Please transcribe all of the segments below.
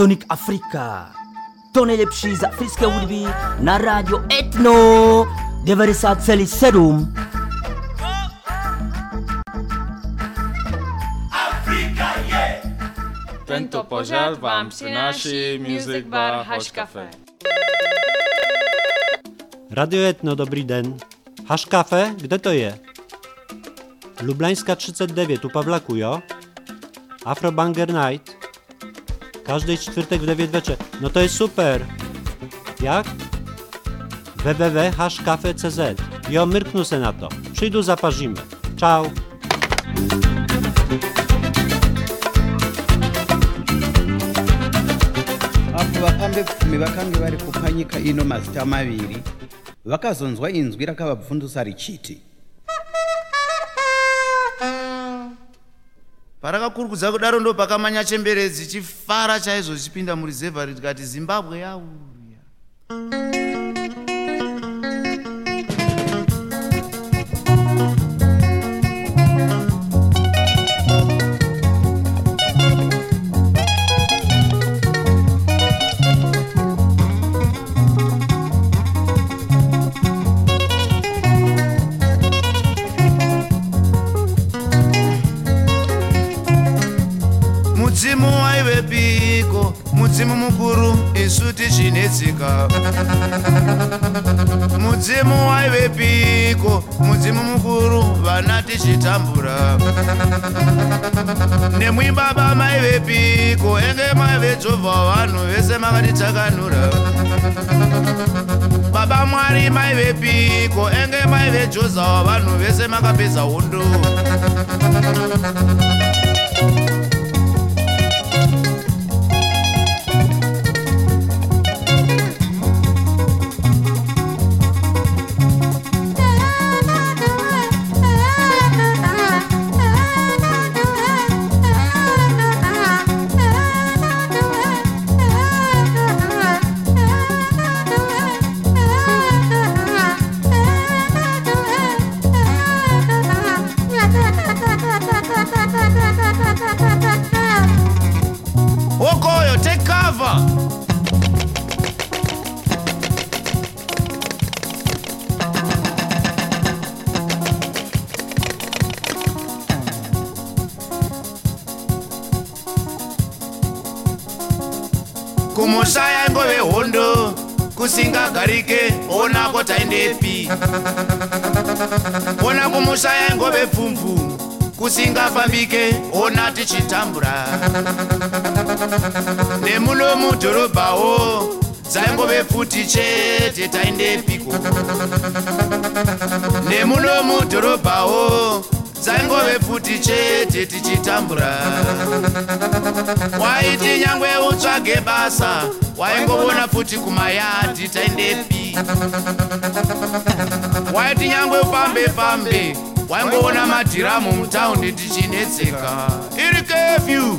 Sonic Afrika. To nejlepší z africké hudby na rádio Etno 90,7. Tento pořad vám přináší Music Bar Hash Cafe. Radio Etno, dobrý den. Hash Cafe, kde to je? Lublańska 39 u Pawlaku, jo? Afrobanger Night. Každý čtvrtek v 9 večer. No to je super. Jak? www.hashcafe.cz Jo, mrknu se na to. Przyjdu, zaparzymy. Ciao. apo vafambe pfumi vakange vari kupanyika ino mazita maviri vakazonzwa inzwi rakavabvundusa richiti parakakurukudza kudaro ndo pakamanya chemberedzi chifara chaizvo chichipinda murizevha rikati zimbabwe yauya isu tichinetsika mudzimu waive piko mudzimu mukuru vana tichitambura. Nemwi baba maive piko enge maive jhovha vanhu vese makatitakanura baba mwari maive piko enge maive joza wavanhu vese makapedza hondo kusingafambike ona tichitambura. Nemuno mudhorobhawo dzaingove futi chete taindepiko nemuno mudhorobhawo dzaingove futi chete tichitambura. Waiti nyangwe utsvage basa waingoona futi kumayadhi taindepi waiti nyangwe ufambe fambe waingoona madhiramu mutaundi tichinetseka iri kefyu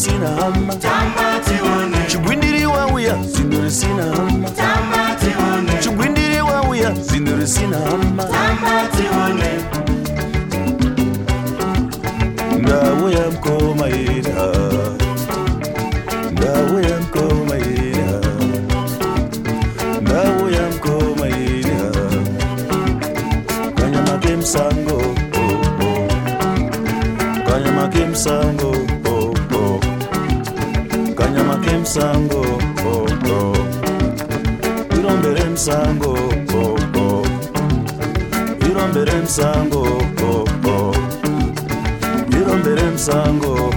risina hama chigwindiri wauya zino risina hama chigwindiri wauya zino risina hama sango, oh, oh. You don't dare sango.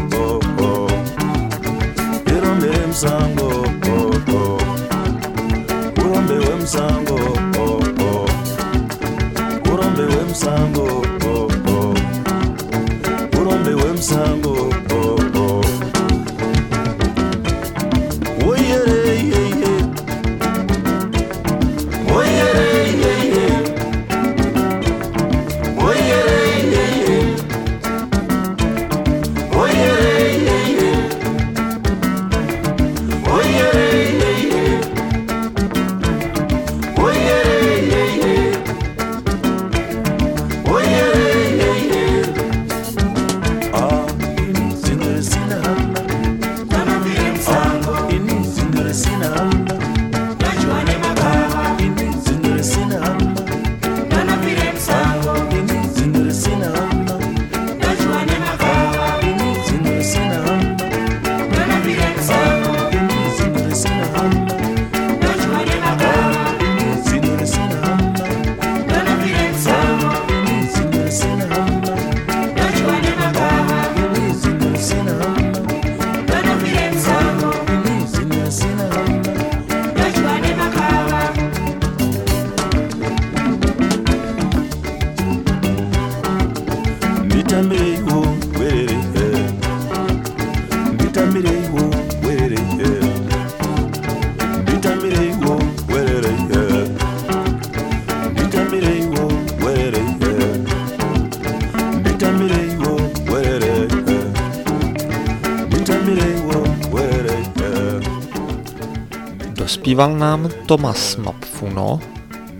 Dospíval nám Tomas Mapfuno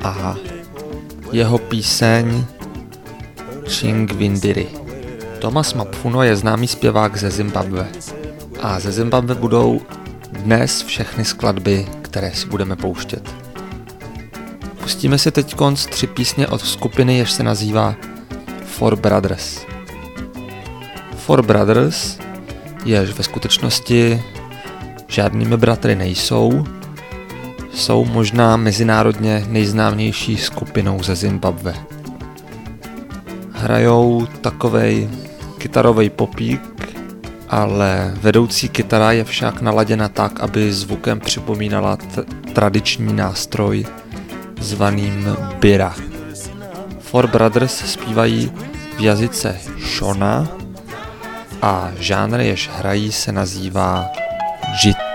a jeho píseň Chingwindiri. Tomas Mapfuno je známý zpěvák ze Zimbabwe. A ze Zimbabwe budou dnes všechny skladby, které si budeme pouštět. Pustíme si teď konc tři písně od skupiny, jež se nazývá Four Brothers. Four Brothers, jež ve skutečnosti žádnými bratry nejsou, jsou možná mezinárodně nejznámější skupinou ze Zimbabwe. Hrajou takovej kytarový popík, ale vedoucí kytara je však naladěna tak, aby zvukem připomínala t- tradiční nástroj zvaným bira. Four Brothers zpívají v jazyce Shona a žánr, jež hrají, se nazývá Jit.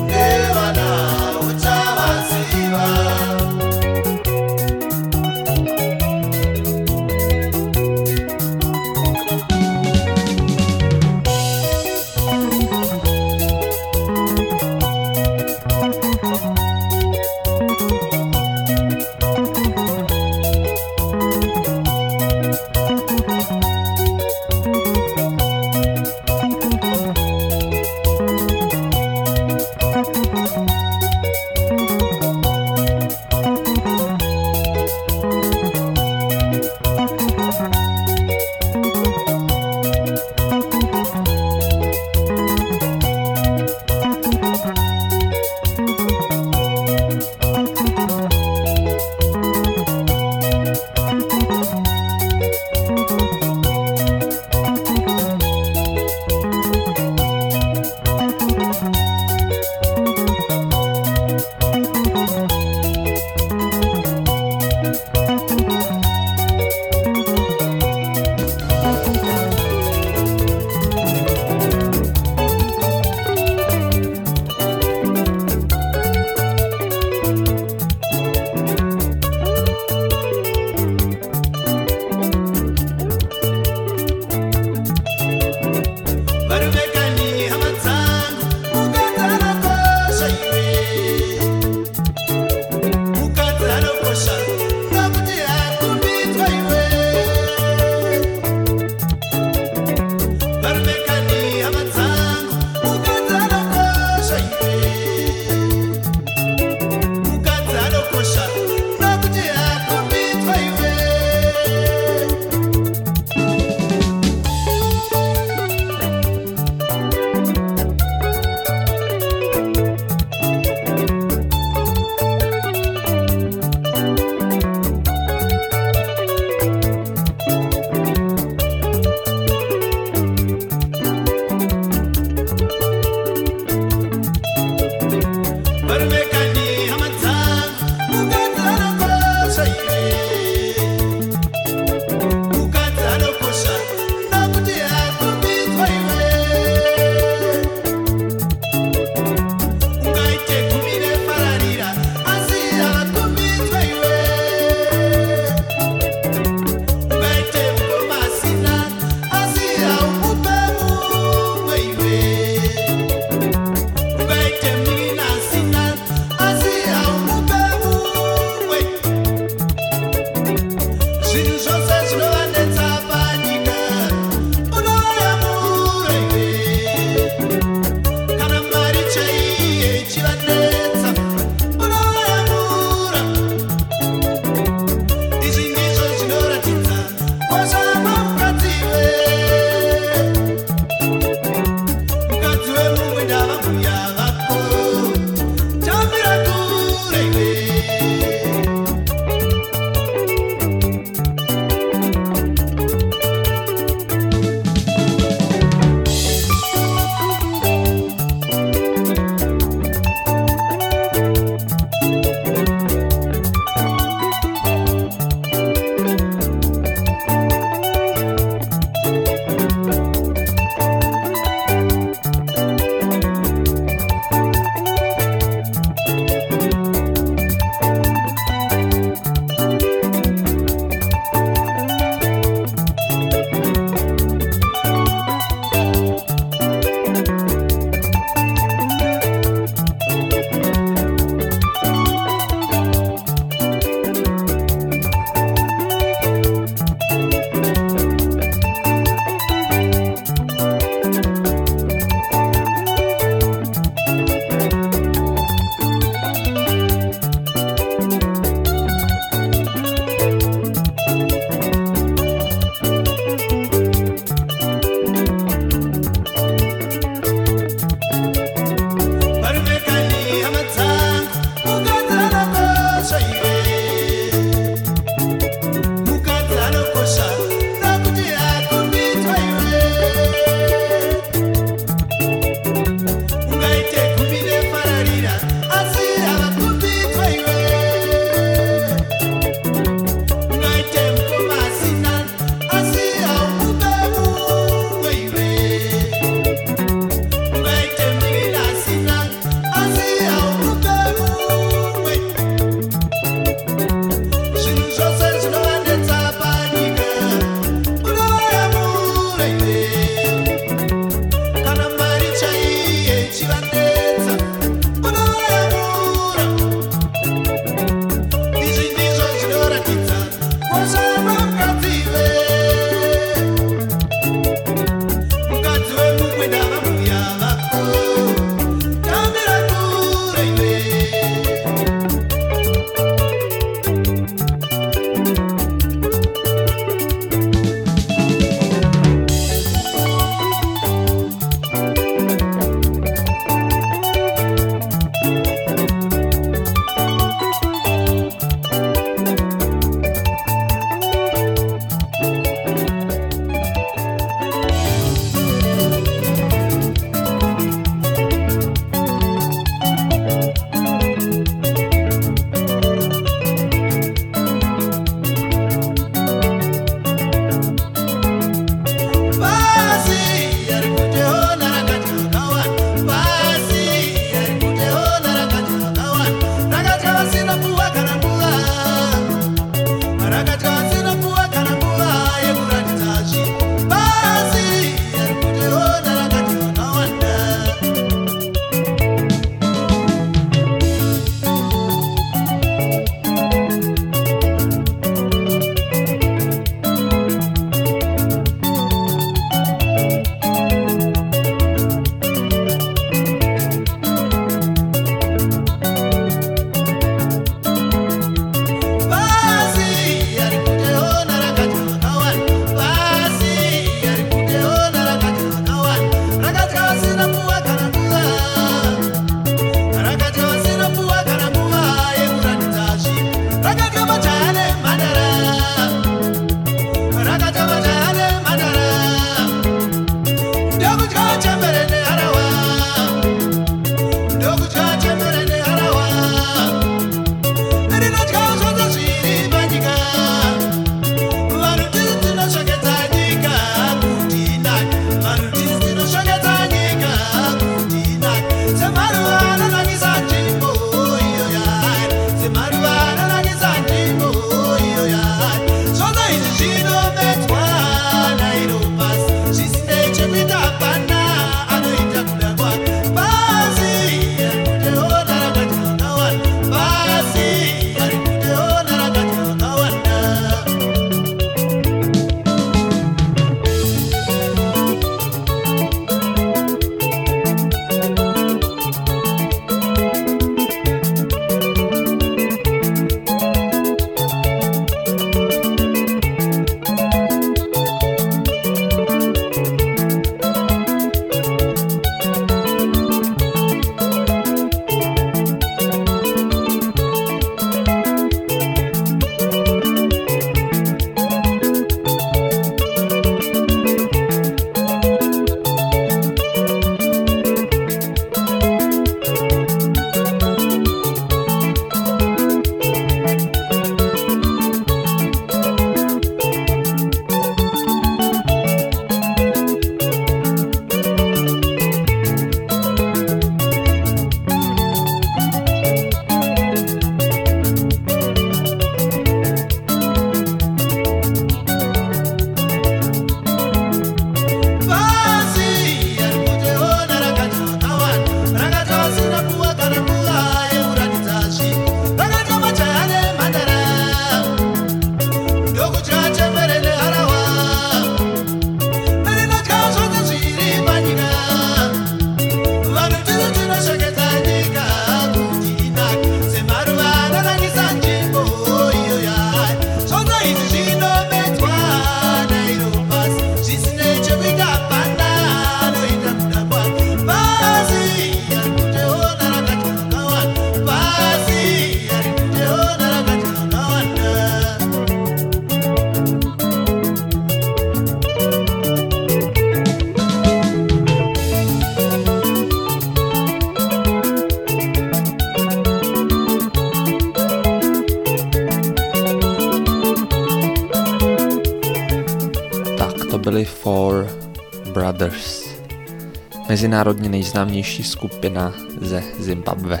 Mezinárodně nejznámější skupina ze Zimbabwe.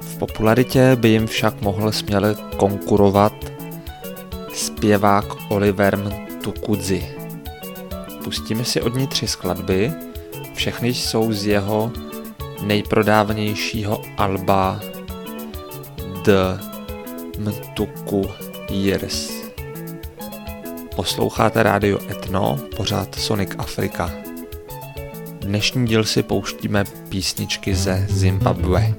V popularitě by jim však mohl směle konkurovat zpěvák Oliver Tukudzi. Pustíme si od ní tři skladby, všechny jsou z jeho nejprodávanějšího alba The Mtuku Years. Posloucháte rádio Etno, pořád Sonic Afrika. Dnešní díl si pouštíme písničky ze Zimbabwe.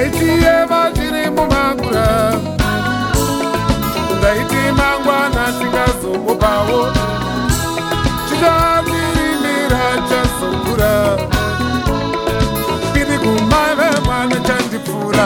ndaitiye vachiri mumakura. Ndaiti mangwana tingazomupawo chichamirimira chazokura. Ndiri kumave mwana chandipfuura.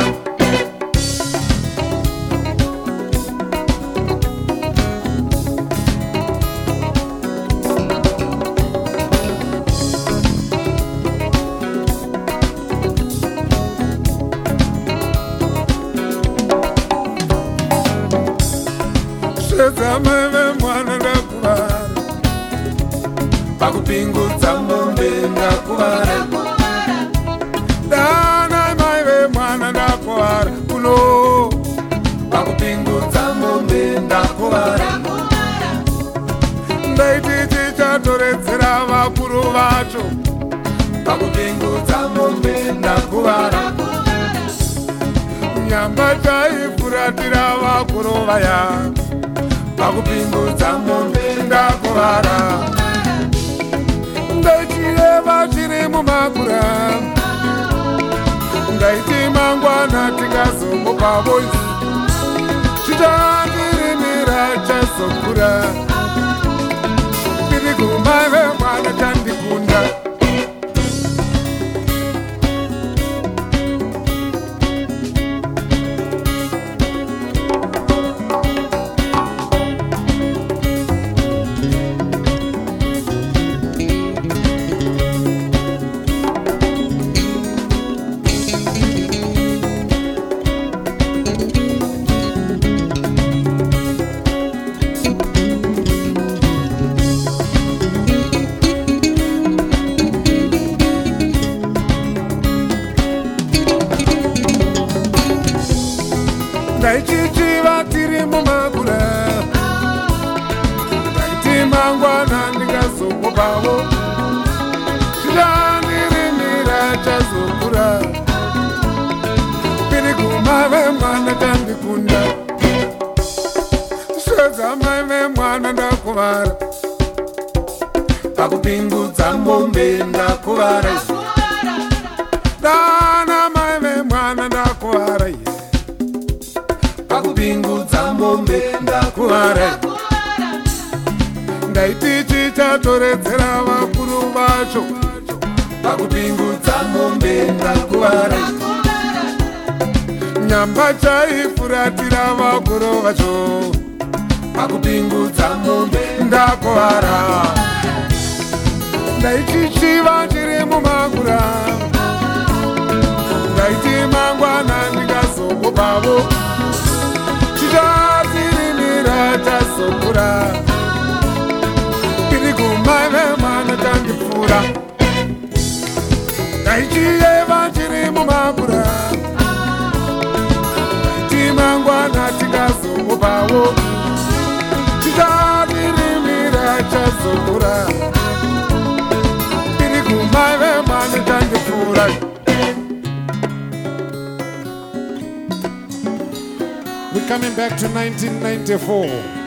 boys chitakirimira chazokura ngaichiye vachiri mumakura. Timangwana tikazomupawo tichadirimira chazomura iri kumai vemani tandipfuura. We're coming back to 1994.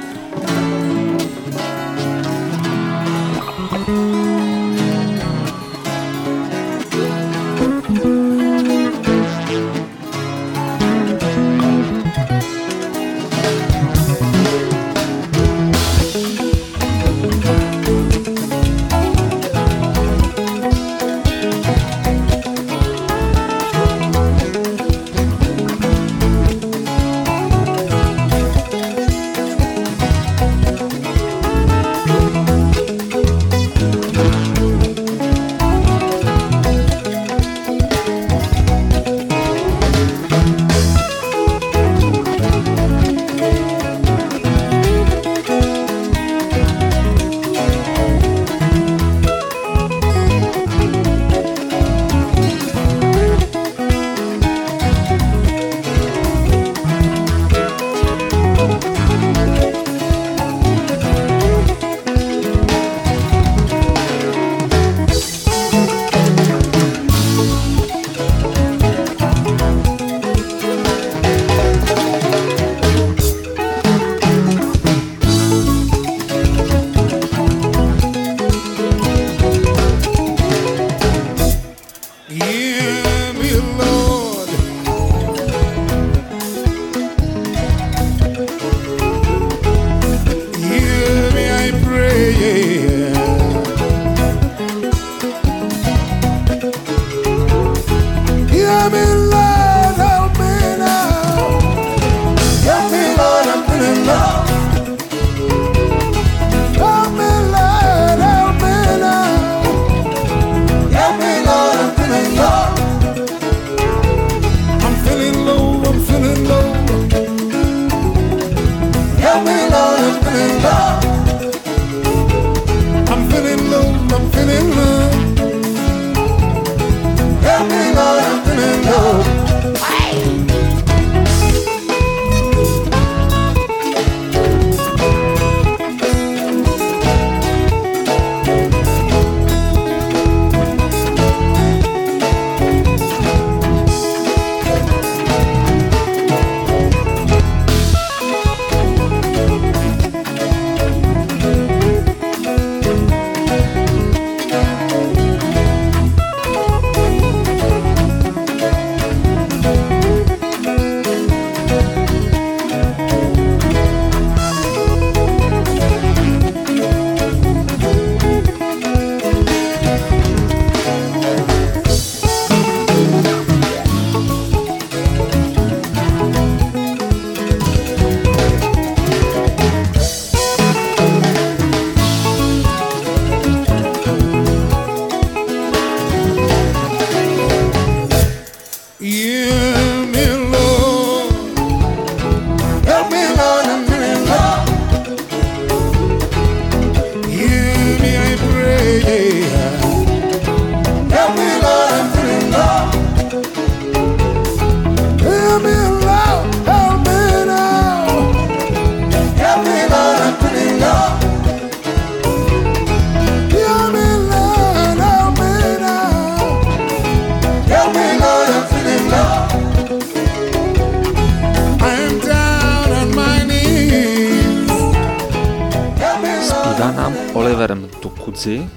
Mtukudzi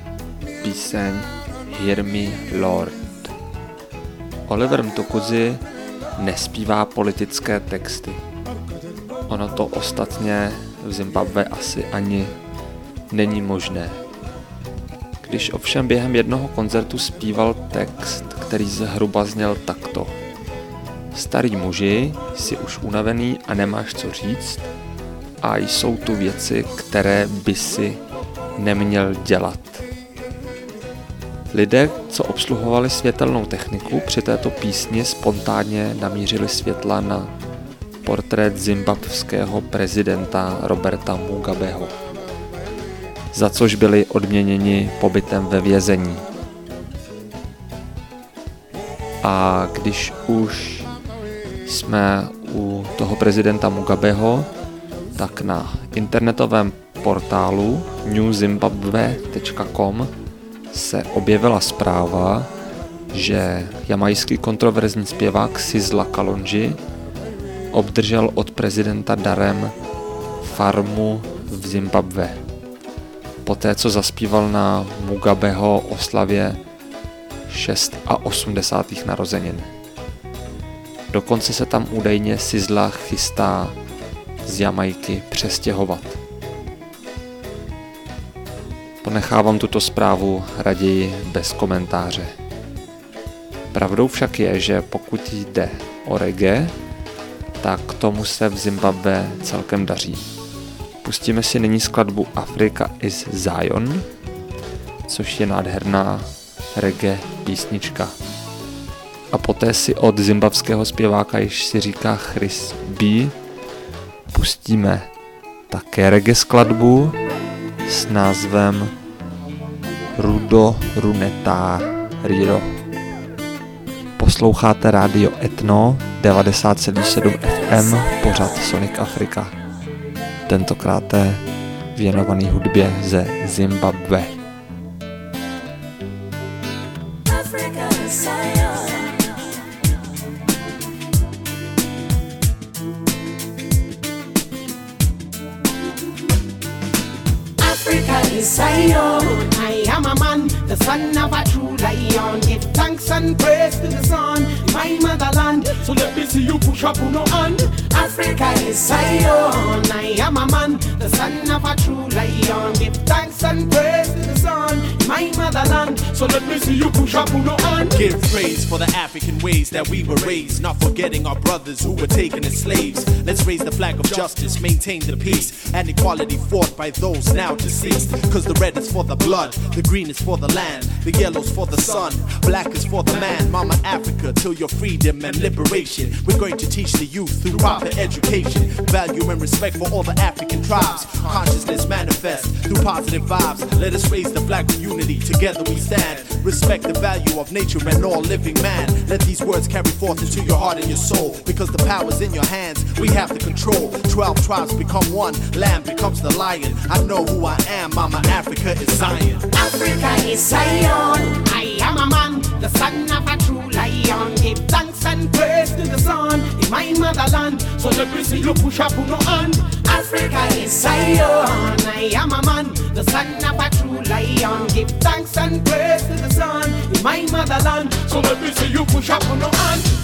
píseň Hear Me Lord. Oliver Mtukudzi nespívá politické texty. Ono to ostatně v Zimbabwe asi ani není možné. Když ovšem během jednoho koncertu zpíval text, který zhruba zněl takto. Starý muži, jsi už unavený a nemáš co říct a jsou tu věci, které by si neměl dělat. Lidé, co obsluhovali světelnou techniku, při této písni spontánně namířili světla na portrét zimbabvského prezidenta Roberta Mugabeho, za což byli odměněni pobytem ve vězení. A když už jsme u toho prezidenta Mugabeho, tak na internetovém portálu newzimbabwe.com se objevila zpráva, že jamajský kontroverzní zpěvák Sizla Kalonji obdržel od prezidenta darem farmu v Zimbabwe. Poté, co zaspíval na Mugabeho oslavě 6 a 80. narozenin. Dokonce se tam údajně Sizla chystá z Jamajky přestěhovat. Ponechávám tuto zprávu raději bez komentáře. Pravdou však je, že pokud jde o reggae, tak tomu se v Zimbabwe celkem daří. Pustíme si nyní skladbu Africa is Zion, což je nádherná reggae písnička. A poté si od zimbabského zpěváka, již si říká Chris B, pustíme také reggae skladbu s názvem Rudo Runeta Riro. Posloucháte rádio Etno 90,7 FM, pořad Sonic Africa. Tentokrát věnovaný hudbě ze Zimbabwe. Son of a true So let me see you push up on your hand. Give praise for the African ways that we were raised, not forgetting our brothers who were taken as slaves. Let's raise the flag of justice, maintain the peace and equality fought by those now deceased. Cause the red is for the blood, the green is for the land, the yellow's for the sun, black is for the man. Mama Africa, till your freedom and liberation. We're going to teach the youth through proper education, value and respect for all the African tribes. Consciousness manifest through positive vibes. Let us raise the flag of unity, together we stand. Respect the value of nature and all living man. Let these words carry forth into your heart and your soul. Because the power's in your hands, we have the control. Twelve tribes become one, lamb becomes the lion. I know who I am, Mama Africa is Zion. Africa is Zion. I am a man, the son of a true lion. Give thanks and praise to the sun in my motherland. So the see you push up your hand. Africa is Zion. I am a man, the son of a true lion. Give thanks and praise to the sun in my motherland. So let me see you push up on your hand.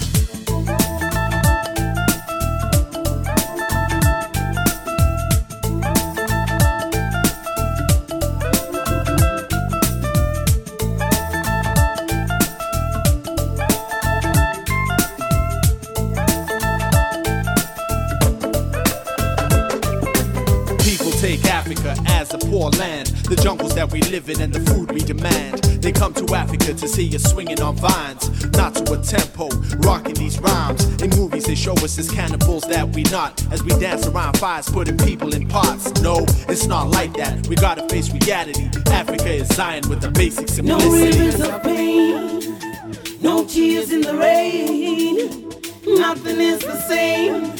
We live in and the food we demand. They come to Africa to see us swinging on vines, not to a tempo, rocking these rhymes. In movies, they show us as cannibals that we not. As we dance around fires, putting people in pots. No, it's not like that. We gotta face reality. Africa is Zion with the basic No rivers of pain, no tears in the rain. Nothing is the same.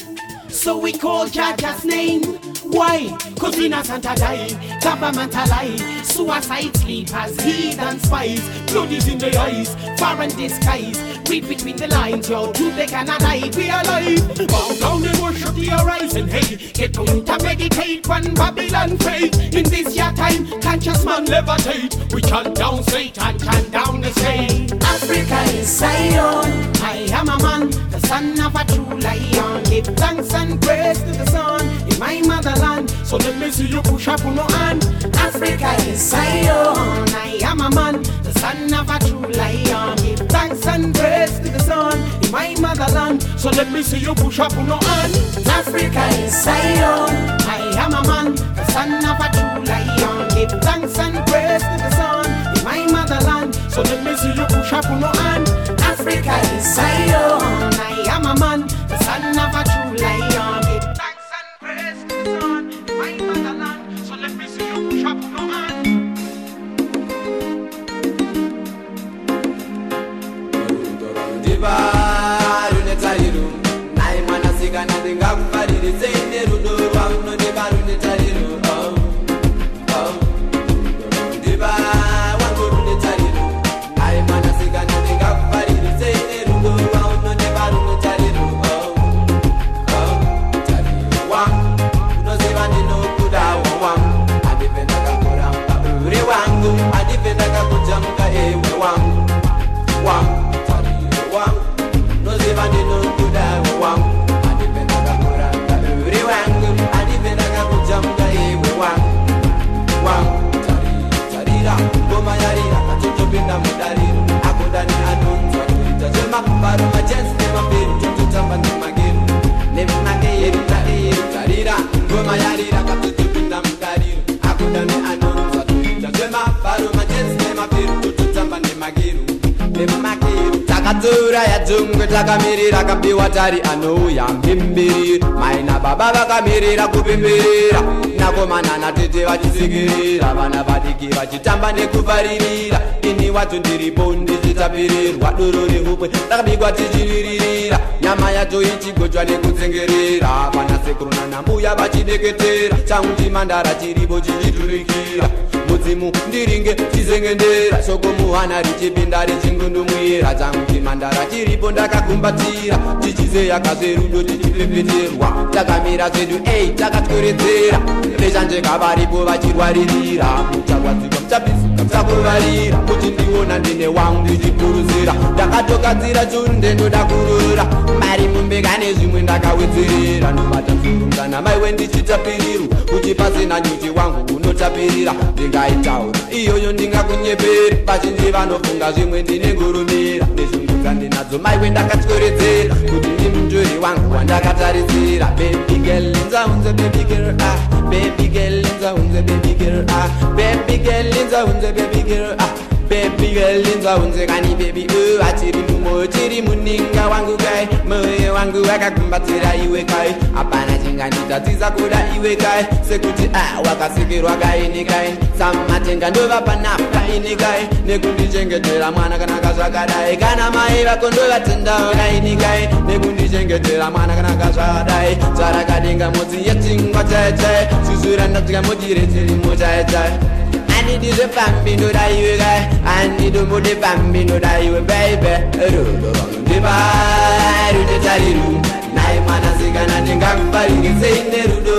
So we call Jaja's name. Why? Cause innocent are dying, government are lying, suicide sleepers, heathen spies, blood is in the eyes, foreign disguise. Read between the lines, yo, truth they cannot hide, we are alive. Bow down and worship the horizon, hey, get to to meditate one Babylon faith. In this your time, conscious man levitate. We chant down Satan, chant down the state. Africa is Zion. I am a man, the son of a true lion. Give thanks and praise to the my motherland. So let me see you push up on your hand. Africa is Zion. I am a man, the son of a true lion. Give thanks and praise to the sun in my motherland. So let me see you push up on your hand. Africa is Zion. I am a man, the son of a true lion. Give thanks and praise to the sun in my motherland. So let me see you push up on your hand. Africa is Zion. Ningak nemagero takatora yadzongwe takamirira kapiwa tari anouya mbemberi maina baba vakamirira kupemberera nakomana natete vachisekerera vana vadiki vachitamba nekufaririra ini wacho ndiripo ndichitapirirwa doro rehupwe rakabikwa tichiriririra nyama yacho ichigochwa nekutsengerera. Vanasekuru nanambuya vachideketera. Changu chimandara chiripo chichiturikira. Mudzimu ndiringe chizengendera shoko muhana richipinda richingundumwira changu chimandara chiripo ndakakumbatira. Chichizeya kazerudo tichipembeterwa takamira zvedu ei takatweredzera. Veshanjeka varipo vachirwaririra. Muchagwadzikwa muchabvisuka muchakuvarira kuti ndiona ndine wangu ndichipuruzira. Ndakatogadzira churu ndendoda kurora mari mumbeka nezvimwe ndakawedzerera. Nobata zurungana maiwe ndichitapirirwa kuti pasina nyuchi wangu unotapirira. Ndingaitaura iyoyo ndingakunyeperi vazhinji vanofunga zvimwe ndine ngurumira. Nezvungudza ndinadzo maiwe ndakatweredzera kuti ndimunduri wangu wandakatarisira. Bebigelinzaunze bebigir ah. Baby girl inzaunze baby girl ah. Baby girl inzaunze baby girl ah baby girl inzaunze kani baby. Oh achiri mumoyo chiri muninga wangu kai. Moyo wangu wakakumbatira iwe kai hapana chinganditadzisa kuda iwe kai sekuti ah wakasikirwa kaini kai. Samatenga ndova panapa ini kai. Nekundichengetera mwana kanaka zvakadai kana mai vako ndovatendawo kaini kai. Nekundichengetera mwana kanaka zvakadai zvarakadenga modzi yechingwa chaichai zuzura I need bambino da io gai baby. do mo di bambino da io baby Rudo bambino di ba Rudo tali rum Nai mana zigana ninga kubaringi Zine rudo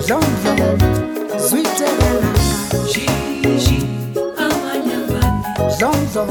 Zom zom,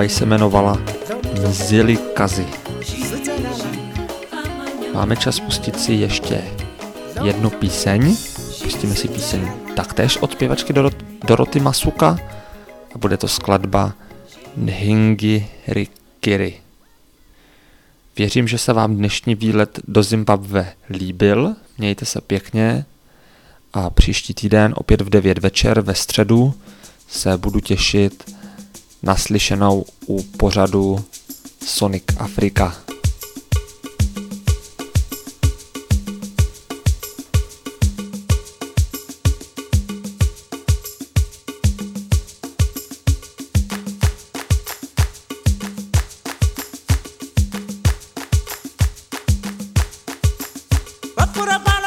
skladba se jmenovala Mzili Kazi. Máme čas pustit si ještě jednu píseň. Pustíme si píseň taktéž od zpěvačky Dorot- Doroty Masuka a bude to skladba Nhingi Rikiri. Věřím, že se vám dnešní výlet do Zimbabve líbil. Mějte se pěkně a příští týden opět v 9 večer ve středu se budu těšit naslyšenou u pořadu Sonic Afrika. But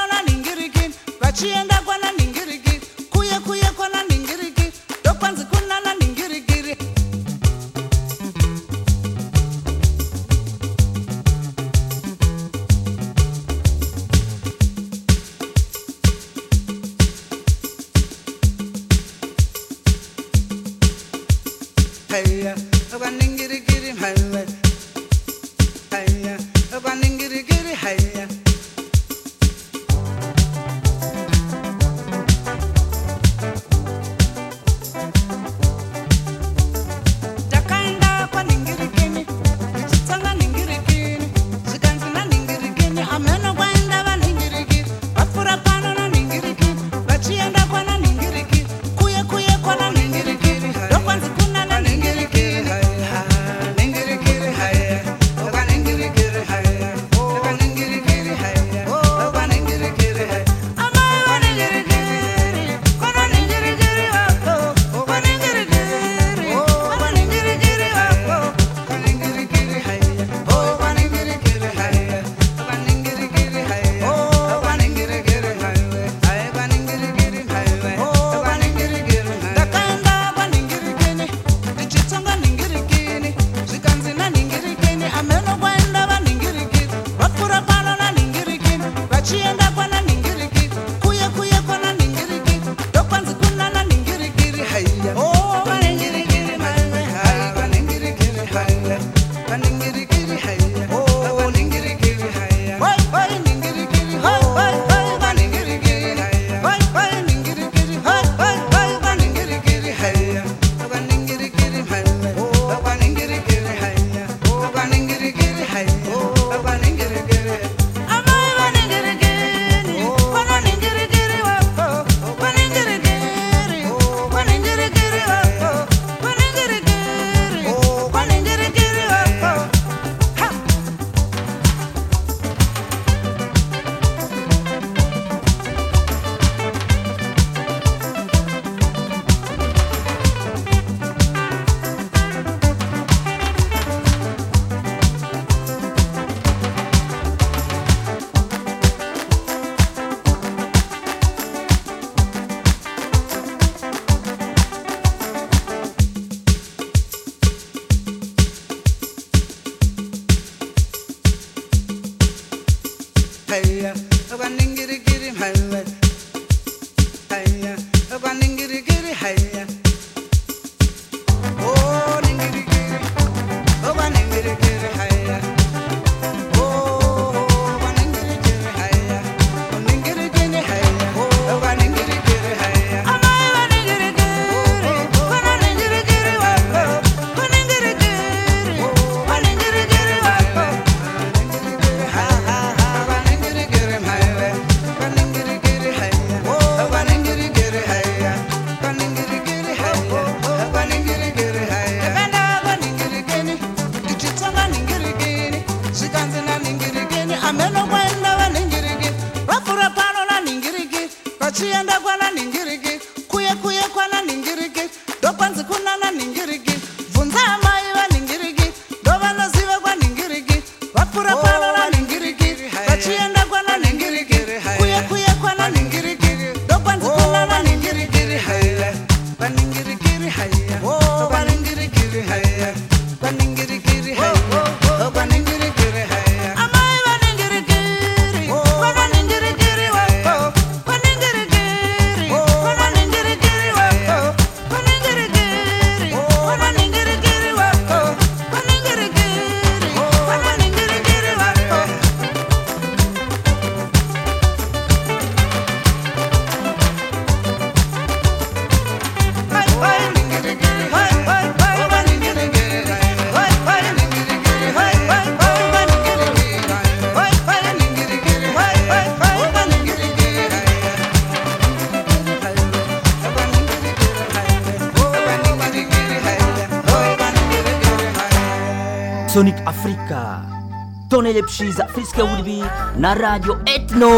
nejlepší za friské hudby na rádio Etno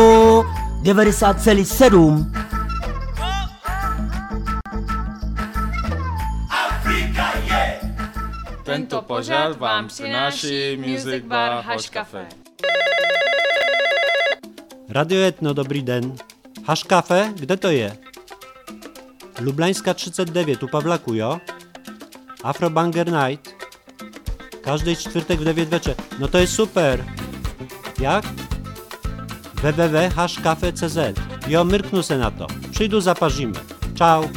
90,7. Tento pořad vám přináší Music Bar Haš Café. Radio Etno, dobrý den. Haš Café, kde to je? Lublańska 39 u Pavla Kujo. Afro Banger Night. Každý čtvrtek v 9 večer. No to je super! Jak? www.hkafe.cz. Jo, myrknu se na to. Przyjdu, zaparzymy. Ciao!